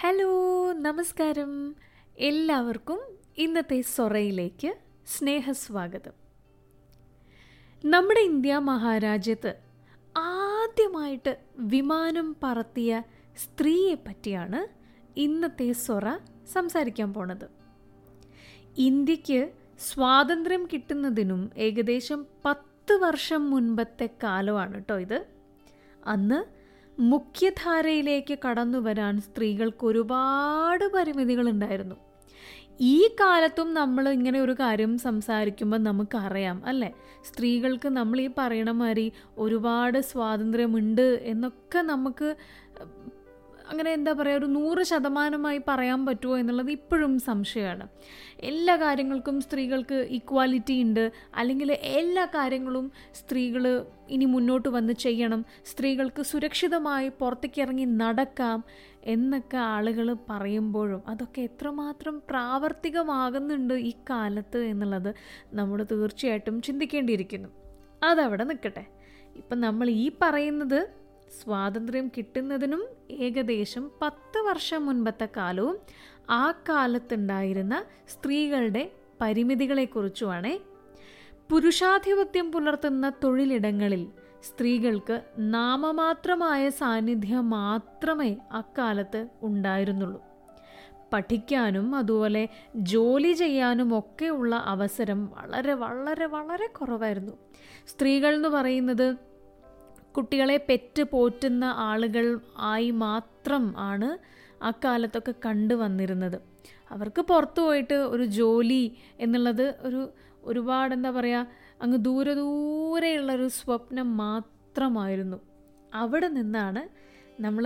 Hello നമസ്കാരം. എല്ലാവർക്കും ഇന്നത്തെ സൊറയിലേക്ക് സ്നേഹസ്വാഗതം. നമ്മുടെ ഇന്ത്യ മഹാരാജ്യത്ത് ആദ്യമായിട്ട് വിമാനം പറത്തിയ സ്ത്രീയെ പറ്റിയാണ് ഇന്നത്തെ സൊറ സംസാരിക്കാൻ പോണത്. ഇന്ത്യയ്ക്ക് സ്വാതന്ത്ര്യം കിട്ടുന്നതിനും ഏകദേശം പത്ത് വർഷം മുൻപത്തെ കാലമാണ് കേട്ടോ ഇത്. അന്ന് മുഖ്യധാരയിലേക്ക് കടന്നു വരാൻ സ്ത്രീകൾക്ക് ഒരുപാട് പരിമിതികളുണ്ടായിരുന്നു. ഈ കാലത്തും നമ്മൾ ഇങ്ങനെ ഒരു കാര്യം സംസാരിക്കുമ്പോൾ നമുക്കറിയാം അല്ലേ? സ്ത്രീകൾക്ക് നമ്മൾ ഈ പറയണ മാതിരി ഒരുപാട് സ്വാതന്ത്ര്യമുണ്ട് എന്നൊക്കെ നമുക്ക് അങ്ങനെ എന്താ പറയുക ഒരു നൂറ് ശതമാനമായി പറയാൻ പറ്റുമോ എന്നുള്ളത് ഇപ്പോഴും സംശയമാണ്. എല്ലാ കാര്യങ്ങൾക്കും സ്ത്രീകൾക്ക് ഇക്വാലിറ്റി ഉണ്ട്. അല്ലെങ്കിൽ എല്ലാ കാര്യങ്ങളും സ്ത്രീകൾ ഇനി മുന്നോട്ട് വന്ന് ചെയ്യണം. സ്ത്രീകൾക്ക് സുരക്ഷിതമായി പുറത്തേക്ക് ഇറങ്ങി നടക്കാം എന്നൊക്കെ ആളുകൾ പറയുമ്പോഴും അതൊക്കെ എത്രമാത്രം പ്രാവർത്തികമാകുന്നുണ്ട് ഈ കാലത്ത് എന്നുള്ളത് നമ്മൾ തീർച്ചയായിട്ടും ചിന്തിക്കേണ്ടിയിരിക്കുന്നു. അതവിടെ നിൽക്കട്ടെ. ഇപ്പം നമ്മൾ ഈ പറയുന്നത് സ്വാതന്ത്ര്യം കിട്ടുന്നതിനും ഏകദേശം പത്ത് വർഷം മുൻപത്തെ കാലവും ആ കാലത്തുണ്ടായിരുന്ന സ്ത്രീകളുടെ പരിമിതികളെക്കുറിച്ചുമാണ്. പുരുഷാധിപത്യം പുലർത്തുന്ന തൊഴിലിടങ്ങളിൽ സ്ത്രീകൾക്ക് നാമമാത്രമായ സാന്നിധ്യം മാത്രമേ അക്കാലത്ത് ഉണ്ടായിരുന്നുള്ളൂ. പഠിക്കാനും അതുപോലെ ജോലി ചെയ്യാനും ഒക്കെയുള്ള അവസരം വളരെ വളരെ വളരെ കുറവായിരുന്നു. സ്ത്രീകൾ എന്ന് പറയുന്നത് കുട്ടികളെ പെറ്റ് പോറ്റുന്ന ആളുകൾ ആയി മാത്രം ആണ് അക്കാലത്തൊക്കെ കണ്ടു വന്നിരുന്നത്. അവർക്ക് പുറത്തു പോയിട്ട് ഒരു ജോലി എന്നുള്ളത് ഒരു ഒരുപാട് എന്താ പറയുക അങ്ങ് ദൂരെ ദൂരെയുള്ളൊരു സ്വപ്നം മാത്രമായിരുന്നു. അവിടെ നിന്നാണ് നമ്മൾ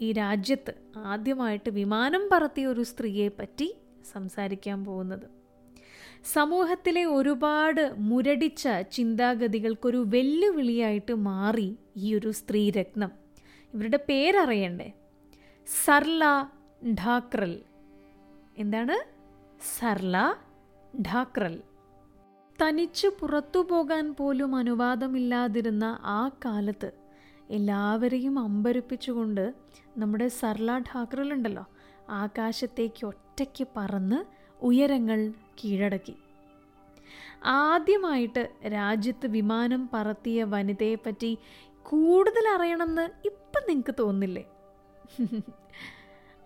ഈ രാജ്യത്ത് ആദ്യമായിട്ട് വിമാനം പറത്തിയ ഒരു സ്ത്രീയെ പറ്റി സംസാരിക്കാൻ പോകുന്നത്. സമൂഹത്തിലെ ഒരുപാട് മുരടിച്ച ചിന്താഗതികൾക്കൊരു വെല്ലുവിളിയായിട്ട് മാറി ഈ ഒരു സ്ത്രീരത്നം. ഇവരുടെ പേരറിയണ്ടേ? സർല ഢാക്രൽ. എന്താണ്? സർല ഢാക്രൽ. തനിച്ച് പുറത്തു പോകാൻ പോലും അനുവാദമില്ലാതിരുന്ന ആ കാലത്ത് എല്ലാവരെയും അമ്പരപ്പിച്ചുകൊണ്ട് നമ്മുടെ സർല ഠാക്രൽ ഉണ്ടല്ലോ. ആകാശത്തേക്ക് ഒറ്റയ്ക്ക് പറന്ന് ഉയരങ്ങൾ കീഴടക്കി. ആദ്യമായിട്ട് രാജ്യത്ത് വിമാനം പറത്തിയ വനിതയെപ്പറ്റി കൂടുതൽ അറിയണമെന്ന് ഇപ്പം നിങ്ങൾക്ക് തോന്നില്ലേ?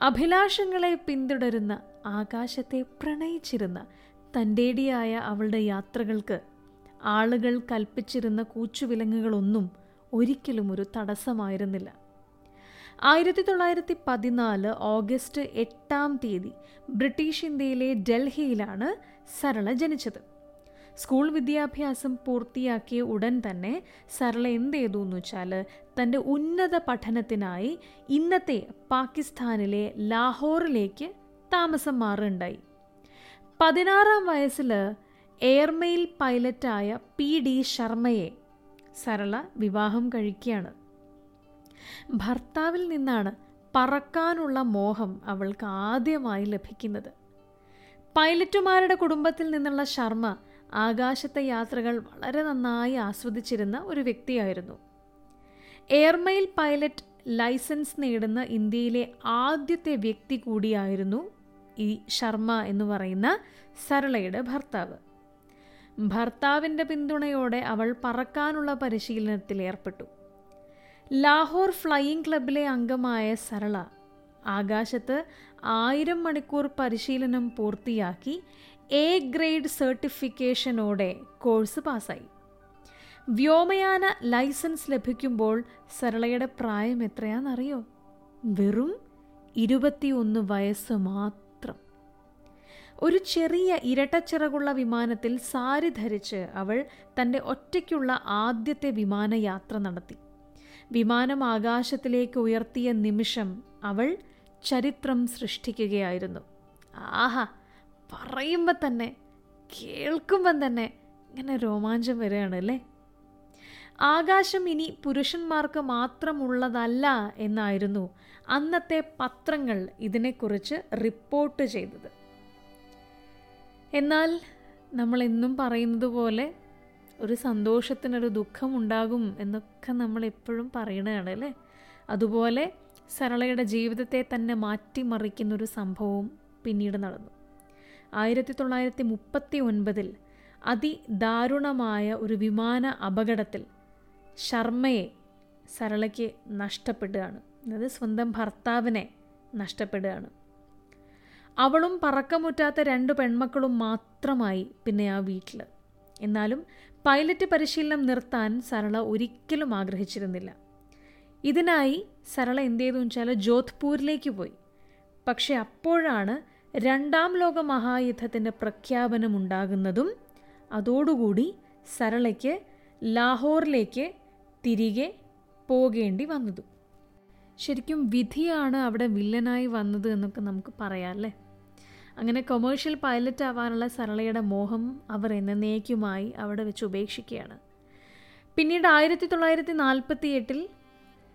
അഭിലാഷങ്ങളെ പിന്തുടരുന്ന ആകാശത്തെ പ്രണയിച്ചിരുന്ന തന്റെടിയായ അവളുടെ യാത്രകൾക്ക് ആളുകൾ കൽപ്പിച്ചിരുന്ന കൂച്ചുവിലങ്ങുകളൊന്നും ഒരിക്കലും ഒരു തടസ്സമായിരുന്നില്ല. ആയിരത്തി തൊള്ളായിരത്തി പതിനാല് ഓഗസ്റ്റ് എട്ടാം തീയതി ബ്രിട്ടീഷ് ഇന്ത്യയിലെ ഡൽഹിയിലാണ് സരള ജനിച്ചത്. സ്കൂൾ വിദ്യാഭ്യാസം പൂർത്തിയാക്കിയ ഉടൻ തന്നെ സരള എന്ത് ചെയ്തു എന്ന് വെച്ചാൽ തന്റെ ഉന്നത പഠനത്തിനായി ഇന്നത്തെ പാകിസ്ഥാനിലെ ലാഹോറിലേക്ക് താമസം മാറുകയുണ്ടായി. പതിനാറാം വയസ്സിൽ എയർമെയിൽ പൈലറ്റായ പി ഡി ശർമ്മയെ സരള വിവാഹം കഴിക്കുകയാണ്. ഭർത്താവിൽ നിന്നാണ് പറക്കാനുള്ള മോഹം അവൾക്ക് ആദ്യമായി ലഭിക്കുന്നത്. പൈലറ്റുമാരുടെ കുടുംബത്തിൽ നിന്നുള്ള ശർമ്മ ആകാശത്തെ യാത്രകൾ വളരെ നന്നായി ആസ്വദിച്ചിരുന്ന ഒരു വ്യക്തിയായിരുന്നു. എയർമെയിൽ പൈലറ്റ് ലൈസൻസ് നേടുന്ന ഇന്ത്യയിലെ ആദ്യത്തെ വ്യക്തി കൂടിയായിരുന്നു ഈ ശർമ്മ എന്ന് പറയുന്ന സരളയുടെ ഭർത്താവ്. ഭർത്താവിന്റെ പിന്തുണയോടെ അവൾ പറക്കാനുള്ള പരിശീലനത്തിൽ ഏർപ്പെട്ടു. ലാഹോർ ഫ്ലൈയിങ് ക്ലബിലെ അംഗമായ സരള ആകാശത്ത് ആയിരം മണിക്കൂർ പരിശീലനം പൂർത്തിയാക്കി എ ഗ്രേഡ് സർട്ടിഫിക്കേഷനോടെ കോഴ്സ് പാസ്സായി. വ്യോമയാന ലൈസൻസ് ലഭിക്കുമ്പോൾ സരളയുടെ പ്രായം എത്രയാണെന്നറിയോ? വെറും ഇരുപത്തിയൊന്ന് വയസ്സ് മാത്രം. ഒരു ചെറിയ ഇരട്ടച്ചിറകുള്ള വിമാനത്തിൽ സാരി ധരിച്ച് അവൾ തന്റെ ഒറ്റയ്ക്കുള്ള ആദ്യത്തെ വിമാനയാത്ര നടത്തി. വിമാനം ആകാശത്തിലേക്ക് ഉയർത്തിയ നിമിഷം അവൾ ചരിത്രം സൃഷ്ടിക്കുകയായിരുന്നു. ആഹാ പറയുമ്പോൾ തന്നെ കേൾക്കുമ്പം തന്നെ ഇങ്ങനെ രോമാഞ്ചം വരികയാണ് അല്ലേ? ആകാശം ഇനി പുരുഷന്മാർക്ക് മാത്രമുള്ളതല്ല എന്നായിരുന്നു അന്നത്തെ പത്രങ്ങൾ ഇതിനെക്കുറിച്ച് റിപ്പോർട്ട് ചെയ്തത്. എന്നാൽ നമ്മൾ എന്നും പറയുന്നത് പോലെ ഒരു സന്തോഷത്തിനൊരു ദുഃഖമുണ്ടാകും എന്നൊക്കെ നമ്മൾ എപ്പോഴും പറയണതാണ് അല്ലേ? അതുപോലെ സരളയുടെ ജീവിതത്തെ തന്നെ മാറ്റിമറിക്കുന്നൊരു സംഭവവും പിന്നീട് നടന്നു. ആയിരത്തി തൊള്ളായിരത്തി മുപ്പത്തി ഒൻപതിൽ അതിദാരുണമായ ഒരു വിമാന അപകടത്തിൽ ശർമ്മയെ സരളയ്ക്ക് നഷ്ടപ്പെടുകയാണ്. അതായത് സ്വന്തം ഭർത്താവിനെ നഷ്ടപ്പെടുകയാണ്. അവളും പറക്കമുറ്റാത്ത രണ്ട് പെൺമക്കളും മാത്രമായി പിന്നെ ആ വീട്ടിൽ എന്നാലും പൈലറ്റ് പരിശീലനം നിർത്താൻ സരള ഒരിക്കലും ആഗ്രഹിച്ചിരുന്നില്ല. ഇതിനായി സരള എന്ത് ചെയ്തു വെച്ചാൽ ജോധ്പൂരിലേക്ക് പോയി. പക്ഷേ അപ്പോഴാണ് രണ്ടാം ലോക മഹായുദ്ധത്തിന്റെ പ്രഖ്യാപനം ഉണ്ടാകുന്നതും അതോടുകൂടി സരളയ്ക്ക് ലാഹോറിലേക്ക് തിരികെ പോകേണ്ടി വന്നതും. ശരിക്കും വിധിയാണ് അവിടെ വില്ലനായി വന്നത് എന്നൊക്കെ നമുക്ക് പറയാം അല്ലേ? അങ്ങനെ കൊമേഴ്ഷ്യൽ പൈലറ്റ് ആവാനുള്ള സരളയുടെ മോഹം അവർ എന്നേക്കുമായി അവിടെ വെച്ച് ഉപേക്ഷിക്കുകയാണ്. പിന്നീട് ആയിരത്തി തൊള്ളായിരത്തി നാൽപ്പത്തി എട്ടിൽ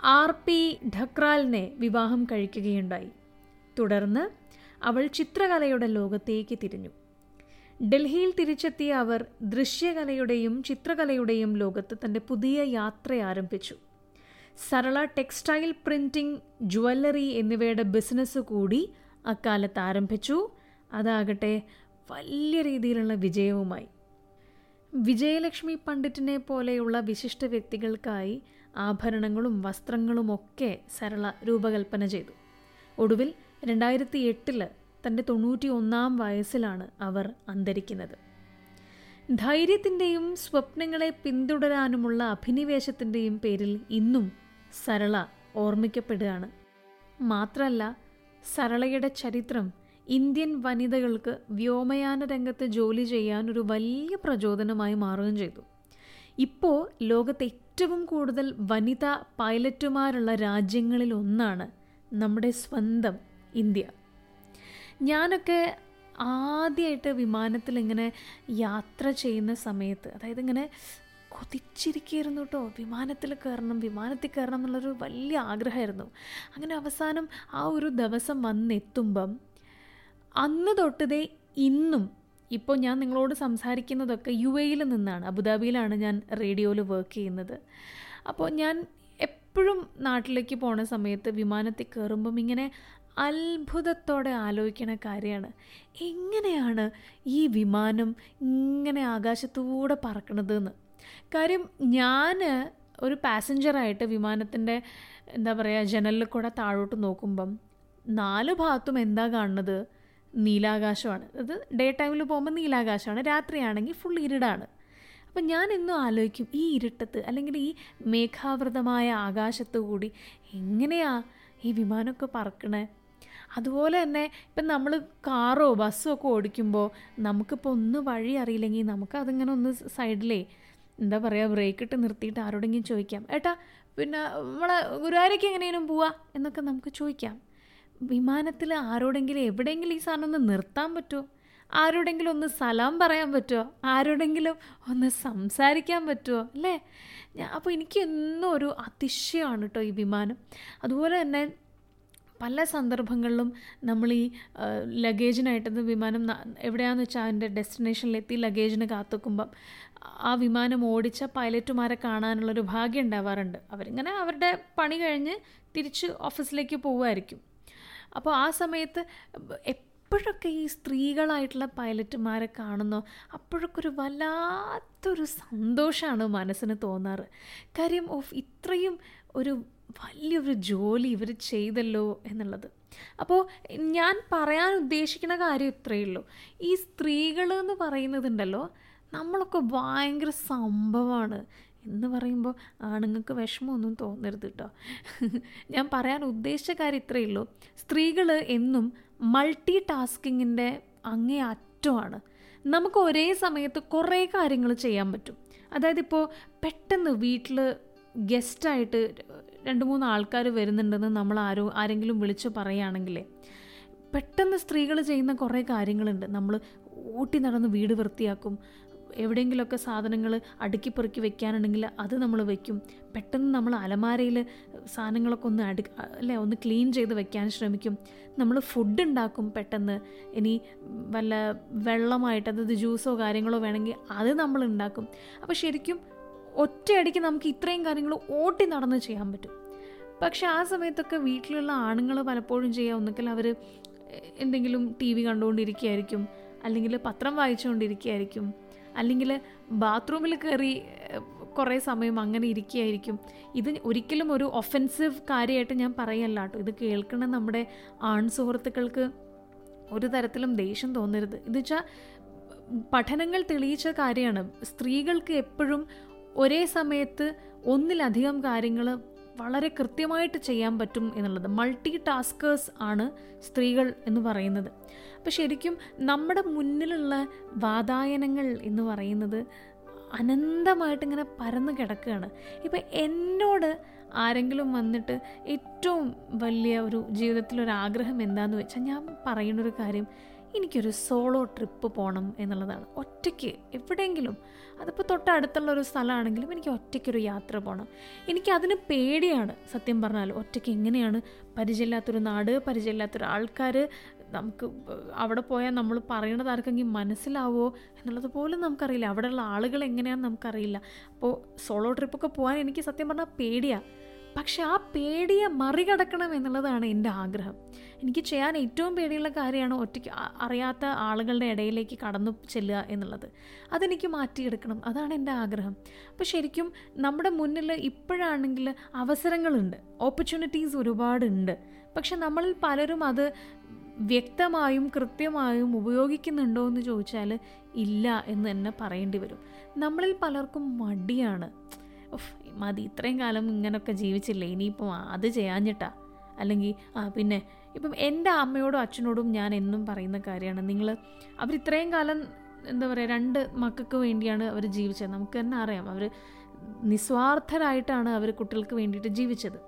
ആർ പി ഢക്രാലിനെ വിവാഹം കഴിക്കുകയുണ്ടായി. തുടർന്ന് അവൾ ചിത്രകലയുടെ ലോകത്തേക്ക് തിരിഞ്ഞു. ഡൽഹിയിൽ തിരിച്ചെത്തിയ അവർ ദൃശ്യകലയുടെയും ചിത്രകലയുടെയും ലോകത്ത് തന്റെ പുതിയ യാത്ര ആരംഭിച്ചു. സരള ടെക്സ്റ്റൈൽ പ്രിന്റിംഗ് ജ്വല്ലറി എന്നിവയുടെ ബിസിനസ് കൂടി അക്കാലത്ത് ആരംഭിച്ചു. അതാകട്ടെ വലിയ രീതിയിലുള്ള വിജയവുമായി. വിജയലക്ഷ്മി പണ്ഡിറ്റിനെ പോലെയുള്ള വിശിഷ്ട വ്യക്തികൾക്കായി ആഭരണങ്ങളും വസ്ത്രങ്ങളും ഒക്കെ സരള രൂപകൽപ്പന ചെയ്തു. ഒടുവിൽ രണ്ടായിരത്തി എട്ടിൽ തന്റെ തൊണ്ണൂറ്റി ഒന്നാം വയസ്സിലാണ് അവർ അന്തരിക്കുന്നത്. ധൈര്യത്തിന്റെയും സ്വപ്നങ്ങളെ പിന്തുടരാനുമുള്ള അഭിനിവേശത്തിന്റെയും പേരിൽ ഇന്നും സരള ഓർമ്മിക്കപ്പെടുകയാണ്. മാത്രമല്ല സരളയുടെ ചരിത്രം ഇന്ത്യൻ വനിതകൾക്ക് വ്യോമയാന രംഗത്ത് ജോലി ചെയ്യാൻ ഒരു വലിയ പ്രചോദനമായി മാറുകയും ചെയ്തു. ഇപ്പോൾ ലോകത്ത് ഏറ്റവും കൂടുതൽ വനിതാ പൈലറ്റുമാരുള്ള രാജ്യങ്ങളിൽ ഒന്നാണ് നമ്മുടെ സ്വന്തം ഇന്ത്യ. ഞാനൊക്കെ ആദ്യമായിട്ട് വിമാനത്തിൽ ഇങ്ങനെ യാത്ര ചെയ്യുന്ന സമയത്ത് അതായത് ഇങ്ങനെ കൊതിച്ചിരിക്കുകയായിരുന്നു കേട്ടോ. വിമാനത്തിൽ കയറണം വിമാനത്തിൽ കയറണം എന്നുള്ളൊരു വലിയ ആഗ്രഹമായിരുന്നു. അങ്ങനെ അവസാനം ആ ഒരു ദിവസം വന്നെത്തുമ്പം അന്ന് തൊട്ടതേ ഇന്നും ഇപ്പോൾ ഞാൻ നിങ്ങളോട് സംസാരിക്കുന്നതൊക്കെ യു എയിൽ നിന്നാണ്. അബുദാബിയിലാണ് ഞാൻ റേഡിയോയിൽ വർക്ക് ചെയ്യുന്നത്. അപ്പോൾ ഞാൻ എപ്പോഴും നാട്ടിലേക്ക് പോണ സമയത്ത് വിമാനത്തിൽ കയറുമ്പം ഇങ്ങനെ അത്ഭുതത്തോടെ ആലോചിക്കണ കാര്യമാണ്. എങ്ങനെയാണ് ഈ വിമാനം ഇങ്ങനെ ആകാശത്തൂടെ പറക്കണതെന്ന്? കാര്യം ഞാൻ ഒരു പാസഞ്ചറായിട്ട് വിമാനത്തിന്റെ എന്താ പറയുക ജനലിൽ കൂടെ താഴോട്ട് നോക്കുമ്പം നാല് ഭാഗത്തും എന്താ കാണുന്നത്? നീലാകാശമാണ്. അത് ഡേ ടൈമിൽ പോകുമ്പോൾ നീലാകാശമാണ് രാത്രിയാണെങ്കിൽ ഫുൾ ഇരുടാണ്. അപ്പം ഞാൻ എന്നും ആലോചിക്കും ഈ ഇരുട്ടത്ത് അല്ലെങ്കിൽ ഈ മേഘാവൃതമായ ആകാശത്തു കൂടി എങ്ങനെയാ ഈ വിമാനമൊക്കെ പറക്കണേ? അതുപോലെ തന്നെ ഇപ്പം നമ്മൾ കാറോ ബസ്സോ ഒക്കെ ഓടിക്കുമ്പോൾ നമുക്കിപ്പോൾ ഒന്ന് വഴി അറിയില്ലെങ്കിൽ നമുക്ക് അതിങ്ങനെ ഒന്ന് സൈഡിലേ എന്താ പറയുക ബ്രേക്ക് ഇട്ട് നിർത്തിയിട്ട് ആരോടെങ്കിലും ചോദിക്കാം ഏട്ടാ പിന്നെ നമ്മളെ ഗുരുവായൂരേക്ക് എങ്ങനെയും പോവാ? എന്നൊക്കെ നമുക്ക് ചോദിക്കാം. വിമാനത്തിൽ ആരോടെങ്കിലും എവിടെയെങ്കിലും ഈ സാധനം ഒന്ന് നിർത്താൻ പറ്റുമോ ആരോടെങ്കിലും ഒന്ന് സലാം പറയാൻ പറ്റുമോ ആരോടെങ്കിലും ഒന്ന് സംസാരിക്കാൻ പറ്റുമോ അല്ലേ? അപ്പോൾ എനിക്ക് എന്നും ഒരു അതിശയമാണ് കേട്ടോ ഈ വിമാനം. അതുപോലെ തന്നെ പല സന്ദർഭങ്ങളിലും നമ്മൾ ഈ ലഗേജിനായിട്ട് വിമാനം എവിടെയാണെന്ന് വെച്ചാൽ അതിന്റെ ഡെസ്റ്റിനേഷനിലെത്തി ലഗേജിന് കാത്തുക്കുമ്പം ആ വിമാനം ഓടിച്ച പൈലറ്റുമാരെ കാണാനുള്ളൊരു ഭാഗ്യം ഉണ്ടാവാറുണ്ട്. അവരിങ്ങനെ അവരുടെ പണി കഴിഞ്ഞ് തിരിച്ച് ഓഫീസിലേക്ക് പോവുമായിരിക്കും. അപ്പോൾ ആ സമയത്ത് എപ്പോഴൊക്കെ ഈ സ്ത്രീകളായിട്ടുള്ള പൈലറ്റുമാരെ കാണുന്നോ അപ്പോഴൊക്കെ ഒരു വല്ലാത്തൊരു സന്തോഷമാണ് മനസ്സിന് തോന്നാറ്. കാര്യം ഓഫ് ഇത്രയും ഒരു വലിയൊരു ജോലി ഇവർ ചെയ്തല്ലോ എന്നുള്ളത്. അപ്പോൾ ഞാൻ പറയാൻ ഉദ്ദേശിക്കുന്ന കാര്യം ഇത്രയേ ഉള്ളൂ. ഈ സ്ത്രീകൾ എന്ന് പറയുന്നതുണ്ടല്ലോ നമ്മളൊക്കെ ഭയങ്കര സംഭവമാണ് എന്ന് പറയുമ്പോൾ ആണുങ്ങൾക്ക് വിഷമമൊന്നും തോന്നരുത് കേട്ടോ ഞാൻ പറയാൻ ഉദ്ദേശിച്ച കാര്യം ഇത്രയേ ഉള്ളൂ. സ്ത്രീകൾ എന്നും മൾട്ടി ടാസ്കിങ്ങിന്റെ അങ്ങേ അറ്റമാണ് നമുക്ക് ഒരേ സമയത്ത് കുറേ കാര്യങ്ങൾ ചെയ്യാൻ പറ്റും. അതായത് ഇപ്പോൾ പെട്ടെന്ന് വീട്ടിൽ ഗസ്റ്റായിട്ട് രണ്ട് മൂന്ന് ആൾക്കാർ വരുന്നുണ്ടെന്ന് നമ്മൾ ആരോ ആരെങ്കിലും വിളിച്ച് പറയുകയാണെങ്കിലേ പെട്ടെന്ന് സ്ത്രീകൾ ചെയ്യുന്ന കുറേ കാര്യങ്ങളുണ്ട്. നമ്മൾ ഊട്ടി നടന്ന് വീട് വൃത്തിയാക്കും. എവിടെയെങ്കിലുമൊക്കെ സാധനങ്ങൾ അടുക്കി പെറുക്കി വെക്കാനുണ്ടെങ്കിൽ അത് നമ്മൾ വെക്കും. പെട്ടെന്ന് നമ്മൾ അലമാരയിൽ സാധനങ്ങളൊക്കെ ഒന്ന് അടു അല്ലേ ഒന്ന് ക്ലീൻ ചെയ്ത് വെക്കാൻ ശ്രമിക്കും. നമ്മൾ ഫുഡ് ഉണ്ടാക്കും പെട്ടെന്ന്. ഇനി വല്ല വെള്ളമായിട്ട് അതായത് ജ്യൂസോ കാര്യങ്ങളോ വേണമെങ്കിൽ അത് നമ്മൾ ഉണ്ടാക്കും. അപ്പോൾ ശരിക്കും ഒറ്റയടിക്ക് നമുക്ക് ഇത്രയും കാര്യങ്ങൾ ഓട്ടി നടന്ന് ചെയ്യാൻ പറ്റും. പക്ഷേ ആ സമയത്തൊക്കെ വീട്ടിലുള്ള ആണുങ്ങൾ പലപ്പോഴും ചെയ്യുക ഒന്നുകിൽ അവർ എന്തെങ്കിലും ടി വി കണ്ടുകൊണ്ടിരിക്കുകയായിരിക്കും. അല്ലെങ്കിൽ പത്രം വായിച്ചുകൊണ്ടിരിക്കുകയായിരിക്കും. അല്ലെങ്കിൽ ബാത്റൂമിൽ കയറി കുറേ സമയം അങ്ങനെ ഇരിക്കുകയായിരിക്കും ഇത് ഒരിക്കലും ഒരു ഒഫൻസീവ് കാര്യമായിട്ട് ഞാൻ പറയല്ല കേട്ടോ ഇത് കേൾക്കുന്ന നമ്മുടെ ആൺ സുഹൃത്തുക്കൾക്ക് ഒരു തരത്തിലും ദേഷ്യം തോന്നരുത്. എന്ന് വെച്ചാൽ പഠനങ്ങൾ തെളിയിച്ച കാര്യമാണ് സ്ത്രീകൾക്ക് എപ്പോഴും ഒരേ സമയത്ത് ഒന്നിലധികം കാര്യങ്ങൾ വളരെ കൃത്യമായിട്ട് ചെയ്യാൻ പറ്റും എന്നുള്ളത്. മൾട്ടി ടാസ്കേഴ്സ് ആണ് സ്ത്രീകൾ എന്ന് പറയുന്നത്. അപ്പോൾ ശരിക്കും നമ്മുടെ മുന്നിലുള്ള വാതായനങ്ങൾ എന്ന് പറയുന്നത് അനന്തമായിട്ട് ഇങ്ങനെ പരന്ന് കിടക്കുകയാണ്. ഇപ്പം എന്നോട് ആരെങ്കിലും വന്നിട്ട് ഏറ്റവും വലിയ ഒരു ജീവിതത്തിലൊരാഗ്രഹം എന്താണെന്ന് വെച്ചാൽ ഞാൻ പറയുന്നൊരു കാര്യം. എനിക്കൊരു സോളോ ട്രിപ്പ് പോകണം എന്നുള്ളതാണ്. ഒറ്റയ്ക്ക് എവിടെയെങ്കിലും അതിപ്പോൾ തൊട്ടടുത്തുള്ള ഒരു സ്ഥലമാണെങ്കിലും എനിക്ക് ഒറ്റയ്ക്കൊരു യാത്ര പോകണം എനിക്ക് അതിന് പേടിയാണ് സത്യം പറഞ്ഞാൽ ഒറ്റയ്ക്ക് എങ്ങനെയാണ് പരിചയമില്ലാത്തൊരു നാട് പരിചയമില്ലാത്തൊരു ആൾക്കാർ നമുക്ക് അവിടെ പോയാൽ നമ്മൾ പറയണത് ആർക്കെങ്കിലും മനസ്സിലാവുമോ എന്നുള്ളത് പോലും നമുക്കറിയില്ല. അവിടെയുള്ള ആളുകൾ എങ്ങനെയാണെന്ന് നമുക്കറിയില്ല. അപ്പോൾ സോളോ ട്രിപ്പൊക്കെ പോകാൻ എനിക്ക് സത്യം പറഞ്ഞാൽ പേടിയാണ് പക്ഷെ ആ പേടിയെ മറികടക്കണം എന്നുള്ളതാണ് എന്റെ ആഗ്രഹം. എനിക്ക് ചെയ്യാൻ ഏറ്റവും പേടിയുള്ള കാര്യമാണ് ഒറ്റയ്ക്ക് അറിയാത്ത ആളുകളുടെ ഇടയിലേക്ക് കടന്നു ചെല്ലുക എന്നുള്ളത്. അതെനിക്ക് മാറ്റിയെടുക്കണം. അതാണ് എന്റെ ആഗ്രഹം. അപ്പോൾ ശരിക്കും നമ്മുടെ മുന്നിൽ ഇപ്പോഴാണെങ്കിൽ അവസരങ്ങളുണ്ട്. ഓപ്പർച്യൂണിറ്റീസ് ഒരുപാടുണ്ട്. പക്ഷെ നമ്മളിൽ പലരും അത് വ്യക്തമായും കൃത്യമായും ഉപയോഗിക്കുന്നുണ്ടോ എന്ന് ചോദിച്ചാൽ ഇല്ല എന്ന് തന്നെ പറയേണ്ടി വരും. നമ്മളിൽ പലർക്കും മടിയാണ്. മതി ഇത്രയും കാലം ഇങ്ങനെയൊക്കെ ജീവിച്ചില്ലേ ഇനിയിപ്പം അത് ചെയ്യാഞ്ഞിട്ടാ. അല്ലെങ്കിൽ ആ പിന്നെ ഇപ്പം എന്റെ അമ്മയോടും അച്ഛനോടും ഞാൻ എന്നും പറയുന്ന കാര്യമാണ്. നിങ്ങൾ അവർ ഇത്രയും കാലം എന്താ പറയുക രണ്ട് മക്കൾക്ക് വേണ്ടിയാണ് അവർ ജീവിച്ചത്. നമുക്ക് തന്നെ അറിയാം അവർ നിസ്വാർത്ഥരായിട്ടാണ് അവർ കുട്ടികൾക്ക് വേണ്ടിയിട്ട് ജീവിച്ചത്.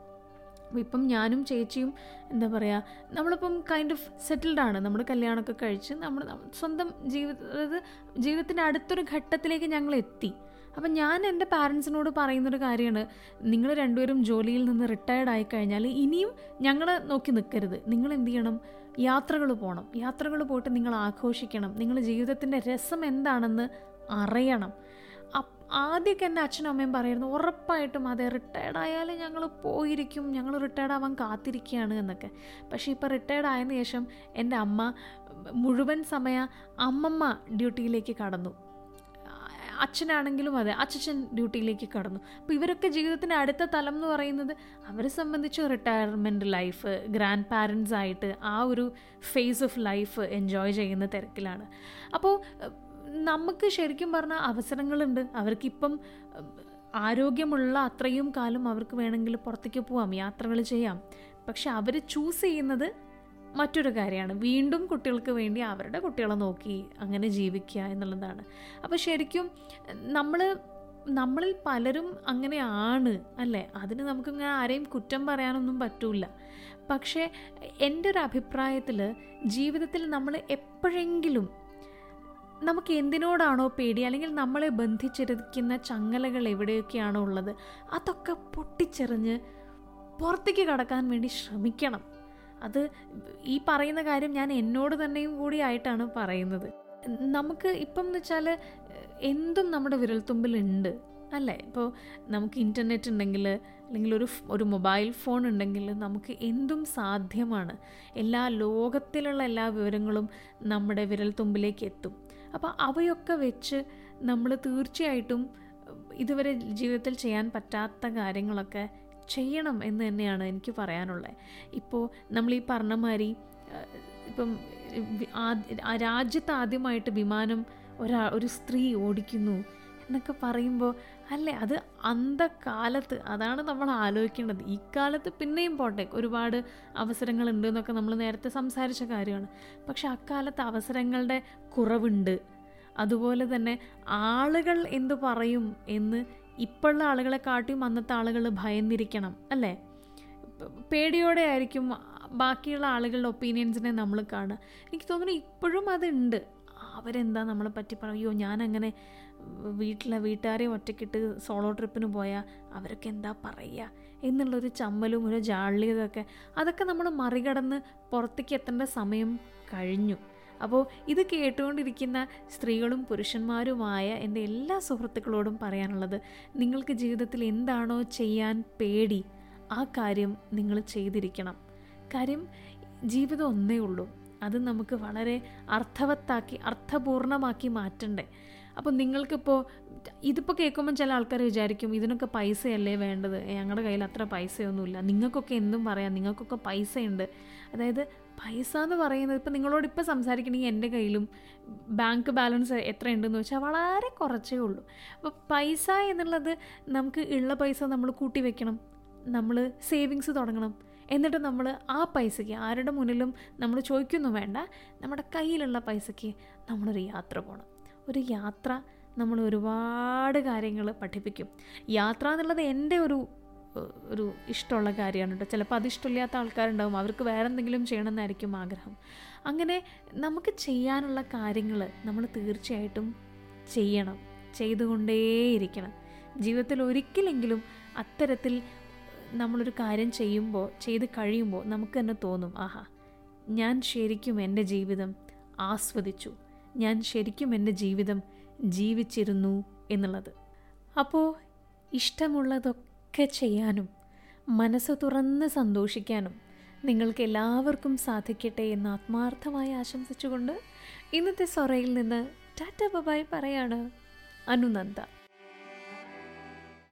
അപ്പോൾ ഇപ്പം ഞാനും ചേച്ചിയും എന്താ പറയുക നമ്മളിപ്പം കൈൻഡ് ഓഫ് സെറ്റിൽഡ് ആണ്. നമ്മുടെ കല്യാണമൊക്കെ കഴിച്ച് നമ്മൾ സ്വന്തം ജീവിത ജീവിതത്തിന്റെ അടുത്തൊരു ഘട്ടത്തിലേക്ക് ഞങ്ങൾ എത്തി അപ്പം ഞാൻ എന്റെ പാരൻസിനോട് പറയുന്നൊരു കാര്യമാണ്. നിങ്ങൾ രണ്ടുപേരും ജോലിയിൽ നിന്ന് റിട്ടയർഡ് ആയി കഴിഞ്ഞാൽ ഇനിയും ഞങ്ങളെ നോക്കി നിൽക്കരുത് നിങ്ങൾ എന്ത് ചെയ്യണം? യാത്രകൾ പോകണം യാത്രകൾ പോയിട്ട് നിങ്ങൾ ആഘോഷിക്കണം. നിങ്ങൾ ജീവിതത്തിന്റെ രസം എന്താണെന്ന് അറിയണം. ആദ്യമൊക്കെ എന്റെ അച്ഛനും അമ്മയും പറയുന്നു ഉറപ്പായിട്ടും അതെ റിട്ടയർഡ് ആയാലും ഞങ്ങൾ പോയിരിക്കും. ഞങ്ങൾ റിട്ടയർഡ് ആവാൻ കാത്തിരിക്കുകയാണ് എന്നൊക്കെ. പക്ഷേ ഇപ്പോൾ റിട്ടയർഡ് ആയതിനു ശേഷം എന്റെ അമ്മ മുഴുവൻ സമയ അമ്മമ്മ ഡ്യൂട്ടിയിലേക്ക് കടന്നു. അച്ഛനാണെങ്കിലും അതെ അച്ഛൻ ഡ്യൂട്ടിയിലേക്ക് കടന്നു. അപ്പോൾ ഇവരൊക്കെ ജീവിതത്തിന്റെ അടുത്ത തലം എന്ന് പറയുന്നത് അവരെ സംബന്ധിച്ച് റിട്ടയർമെന്റ് ലൈഫ് ഗ്രാൻഡ് പാരൻസ് ആയിട്ട് ആ ഒരു ഫേസ് ഓഫ് ലൈഫ് എൻജോയ് ചെയ്യുന്ന തിരക്കിലാണ്. അപ്പോൾ നമുക്ക് ശരിക്കും പറഞ്ഞാൽ അവസരങ്ങളുണ്ട്. അവർക്കിപ്പം ആരോഗ്യമുള്ള അത്രയും കാലം അവർക്ക് വേണമെങ്കിൽ പുറത്തേക്ക് പോവാം യാത്രകൾ ചെയ്യാം. പക്ഷെ അവർ ചൂസ് ചെയ്യുന്നത് മറ്റൊരു കാര്യമാണ്. വീണ്ടും കുട്ടികൾക്ക് വേണ്ടി അവരുടെ കുട്ടികളെ നോക്കി അങ്ങനെ ജീവിക്കുക എന്നുള്ളതാണ്. അപ്പോൾ ശരിക്കും നമ്മൾ നമ്മളിൽ പലരും അങ്ങനെയാണ് അല്ലേ? അതിന് നമുക്കിങ്ങനെ ആരെയും കുറ്റം പറയാനൊന്നും പറ്റൂല. പക്ഷേ എന്റെ ഒരു അഭിപ്രായത്തിൽ ജീവിതത്തിൽ നമ്മൾ എപ്പോഴെങ്കിലും നമുക്ക് എന്തിനോടാണോ പേടി? അല്ലെങ്കിൽ നമ്മളെ ബന്ധിച്ചിരിക്കുന്ന ചങ്ങലകൾ എവിടെയൊക്കെയാണോ ഉള്ളത്? അതൊക്കെ പൊട്ടിച്ചെറിഞ്ഞ് പുറത്തേക്ക് കടക്കാൻ വേണ്ടി ശ്രമിക്കണം. അത് ഈ പറയുന്ന കാര്യം ഞാൻ എന്നോട് തന്നെയും കൂടി ആയിട്ടാണ് പറയുന്നത്. നമുക്ക് ഇപ്പം എന്ന് വെച്ചാൽ എന്തും നമ്മുടെ വിരൽത്തുമ്പിലുണ്ട് അല്ലേ? ഇപ്പോൾ നമുക്ക് ഇന്റർനെറ്റ് ഉണ്ടെങ്കിൽ അല്ലെങ്കിൽ ഒരു ഒരു മൊബൈൽ ഫോൺ ഉണ്ടെങ്കിൽ നമുക്ക് എന്തും സാധ്യമാണ്. എല്ലാ ലോകത്തിലുള്ള എല്ലാ വിവരങ്ങളും നമ്മുടെ വിരൽത്തുമ്പിലേക്ക് എത്തും. അപ്പോൾ അവയൊക്കെ വെച്ച് നമ്മൾ തീർച്ചയായിട്ടും ഇതുവരെ ജീവിതത്തിൽ ചെയ്യാൻ പറ്റാത്ത കാര്യങ്ങളൊക്കെ ചെയ്യണം എന്ന് തന്നെയാണ് എനിക്ക് പറയാനുള്ളത് ഇപ്പോൾ നമ്മൾ ഈ പറഞ്ഞ മാതിരി ഇപ്പം രാജ്യത്ത് ആദ്യമായിട്ട് വിമാനം ഒരാ ഒരു സ്ത്രീ ഓടിക്കുന്നു എന്നൊക്കെ പറയുമ്പോൾ അല്ലേ അത് അന്ധകാലത്ത് അതാണ് നമ്മൾ ആലോചിക്കേണ്ടത്. ഈ കാലത്ത് പിന്നെയും പോട്ടെ ഒരുപാട് അവസരങ്ങളുണ്ട് എന്നൊക്കെ നമ്മൾ നേരത്തെ സംസാരിച്ച കാര്യമാണ്. പക്ഷെ അക്കാലത്ത് അവസരങ്ങളുടെ കുറവുണ്ട്. അതുപോലെ തന്നെ ആളുകൾ എന്തു പറയും എന്ന് ഇപ്പോഴുള്ള ആളുകളെ കാട്ടിയും അന്നത്തെ ആളുകൾ ഭയന്നിരിക്കണം അല്ലേ? പേടിയോടെ ആയിരിക്കും ബാക്കിയുള്ള ആളുകളുടെ ഒപ്പീനിയൻസിനെ നമ്മൾ കാണുക. എനിക്ക് തോന്നുന്നു ഇപ്പോഴും അതുണ്ട്. അവരെന്താ നമ്മളെ പറ്റി പറയും ഞാനങ്ങനെ വീട്ടിലെ വീട്ടുകാരെ ഒറ്റക്കിട്ട് സോളോ ട്രിപ്പിന് പോയാൽ അവരൊക്കെ എന്താ പറയുക എന്നുള്ളൊരു ചമ്മലും ഒരു ജാള്യതൊക്കെ അതൊക്കെ നമ്മൾ മറികടന്ന് പുറത്തേക്ക് എത്തേണ്ട സമയം കഴിഞ്ഞു. അപ്പോൾ ഇത് കേട്ടുകൊണ്ടിരിക്കുന്ന സ്ത്രീകളും പുരുഷന്മാരുമായ എന്റെ എല്ലാ സുഹൃത്തുക്കളോടും പറയാനുള്ളത് നിങ്ങൾക്ക് ജീവിതത്തിൽ എന്താണോ ചെയ്യാൻ പേടി ആ കാര്യം നിങ്ങൾ ചെയ്തിരിക്കണം. കാര്യം ജീവിതം ഒന്നേ ഉള്ളൂ. അത് നമുക്ക് വളരെ അർത്ഥവത്താക്കി അർത്ഥപൂർണമാക്കി മാറ്റണ്ടേ. അപ്പോൾ നിങ്ങൾക്കിപ്പോൾ ഇതിപ്പോൾ കേൾക്കുമ്പോൾ ചില ആൾക്കാർ വിചാരിക്കും ഇതിനൊക്കെ പൈസയല്ലേ വേണ്ടത്? ഞങ്ങളുടെ കയ്യിൽ അത്ര പൈസയൊന്നുമില്ല. നിങ്ങൾക്കൊക്കെ എന്തും പറയാം. നിങ്ങൾക്കൊക്കെ പൈസയുണ്ട്. അതായത് പൈസ എന്ന് പറയുന്നത് ഇപ്പം നിങ്ങളോട് ഇപ്പോൾ സംസാരിക്കണമെങ്കിൽ എന്റെ കയ്യിലും ബാങ്ക് ബാലൻസ് എത്രയുണ്ടെന്ന് വെച്ചാൽ വളരെ കുറച്ചേ ഉള്ളൂ. അപ്പോൾ പൈസ എന്നുള്ളത് നമുക്ക് ഉള്ള പൈസ നമ്മൾ കൂട്ടി വെക്കണം നമ്മൾ സേവിങ്സ് തുടങ്ങണം. എന്നിട്ട് നമ്മൾ ആ പൈസയ്ക്ക് ആരുടെ മുന്നിലും നമ്മൾ ചോദിക്കൊന്നും വേണ്ട നമ്മുടെ കയ്യിലുള്ള പൈസയ്ക്ക് നമ്മളൊരു യാത്ര പോകണം. ഒരു യാത്ര നമ്മൾ ഒരുപാട് കാര്യങ്ങൾ പഠിപ്പിക്കും. യാത്ര എന്നുള്ളത് എന്റെ ഒരു ഒരു ഇഷ്ടമുള്ള കാര്യമാണ് കേട്ടോ. ചിലപ്പോൾ അത് ഇഷ്ടമില്ലാത്ത ആൾക്കാരുണ്ടാവും. അവർക്ക് വേറെ എന്തെങ്കിലും ചെയ്യണമെന്നായിരിക്കും ആഗ്രഹം. അങ്ങനെ നമുക്ക് ചെയ്യാനുള്ള കാര്യങ്ങൾ നമ്മൾ തീർച്ചയായിട്ടും ചെയ്യണം. ചെയ്തുകൊണ്ടേയിരിക്കണം. ജീവിതത്തിൽ ഒരിക്കലെങ്കിലും അത്തരത്തിൽ നമ്മളൊരു കാര്യം ചെയ്യുമ്പോൾ ചെയ്ത് കഴിയുമ്പോൾ നമുക്ക് തന്നെ തോന്നും ആഹാ ഞാൻ ശരിക്കും എന്റെ ജീവിതം ആസ്വദിച്ചു. ഞാൻ ശരിക്കും എന്റെ ജീവിതം ജീവിച്ചിരുന്നു എന്നുള്ളത്. അപ്പോൾ ഇഷ്ടമുള്ളതൊക്കെ ചെയ്യാനും മനസ്സ് തുറന്ന് സന്തോഷിക്കാനും നിങ്ങൾക്ക് എല്ലാവർക്കും സാധിക്കട്ടെ എന്ന് ആത്മാർത്ഥമായി ആശംസിച്ചുകൊണ്ട് ഇന്നത്തെ സൊറയിൽ നിന്ന് ടാറ്റ ബബായ് പറയാണ്. അനുനന്ദ.